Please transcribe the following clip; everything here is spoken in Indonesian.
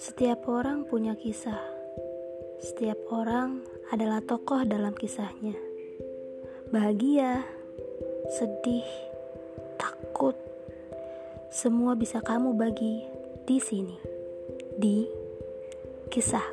Setiap orang punya kisah. Setiap orang adalah tokoh dalam kisahnya. Bahagia, sedih, takut, semua bisa kamu bagi di sini. Di kisah